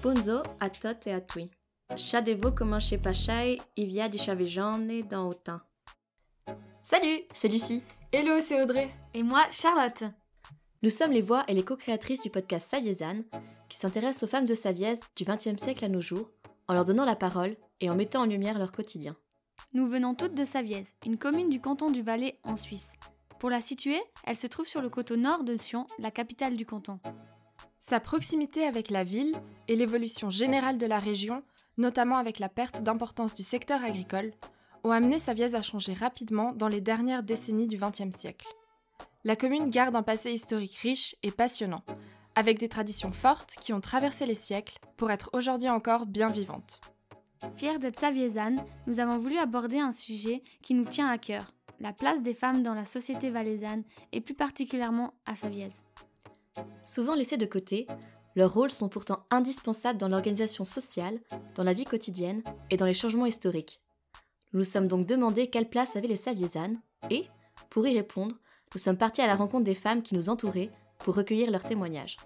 Bonzo a tot e a tui. Chadevo comment chez Pachai, il via di chavejane dans autant. Salut, c'est Lucie. Hello, c'est Audrey. Et moi, Charlotte. Nous sommes les voix et les co-créatrices du podcast Saviezane, qui s'intéresse aux femmes de Savièse du XXe siècle à nos jours, en leur donnant la parole et en mettant en lumière leur quotidien. Nous venons toutes de Savièse, une commune du canton du Valais en Suisse. Pour la situer, elle se trouve sur le coteau nord de Sion, la capitale du canton. Sa proximité avec la ville et l'évolution générale de la région, notamment avec la perte d'importance du secteur agricole, ont amené Savièse à changer rapidement dans les dernières décennies du XXe siècle. La commune garde un passé historique riche et passionnant, avec des traditions fortes qui ont traversé les siècles pour être aujourd'hui encore bien vivantes. Fiers d'être saviésanes, nous avons voulu aborder un sujet qui nous tient à cœur, la place des femmes dans la société valaisanne et plus particulièrement à Savièse. Souvent laissés de côté, leurs rôles sont pourtant indispensables dans l'organisation sociale, dans la vie quotidienne et dans les changements historiques. Nous nous sommes donc demandé quelle place avaient les Saviésanes et, pour y répondre, nous sommes partis à la rencontre des femmes qui nous entouraient pour recueillir leurs témoignages.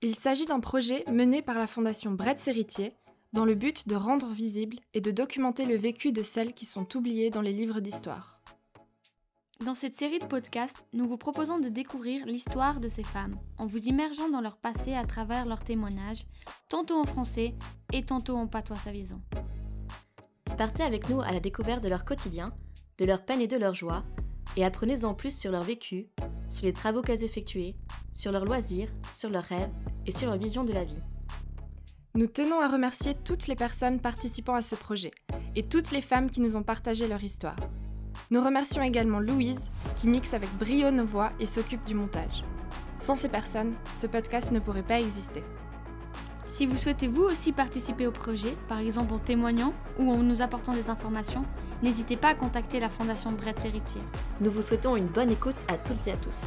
Il s'agit d'un projet mené par la Fondation Bretz Héritier dans le but de rendre visible et de documenter le vécu de celles qui sont oubliées dans les livres d'histoire. Dans cette série de podcasts, nous vous proposons de découvrir l'histoire de ces femmes, en vous immergeant dans leur passé à travers leurs témoignages, tantôt en français et tantôt en patois savison. Partez avec nous à la découverte de leur quotidien, de leurs peines et de leurs joies, et apprenez-en plus sur leur vécu, sur les travaux qu'elles effectuaient, sur leurs loisirs, sur leurs rêves et sur leur vision de la vie. Nous tenons à remercier toutes les personnes participant à ce projet et toutes les femmes qui nous ont partagé leur histoire. Nous remercions également Louise qui mixe avec brio nos voix et s'occupe du montage. Sans ces personnes, ce podcast ne pourrait pas exister. Si vous souhaitez vous aussi participer au projet, par exemple en témoignant ou en nous apportant des informations, n'hésitez pas à contacter la Fondation Bretz Héritier. Nous vous souhaitons une bonne écoute à toutes et à tous.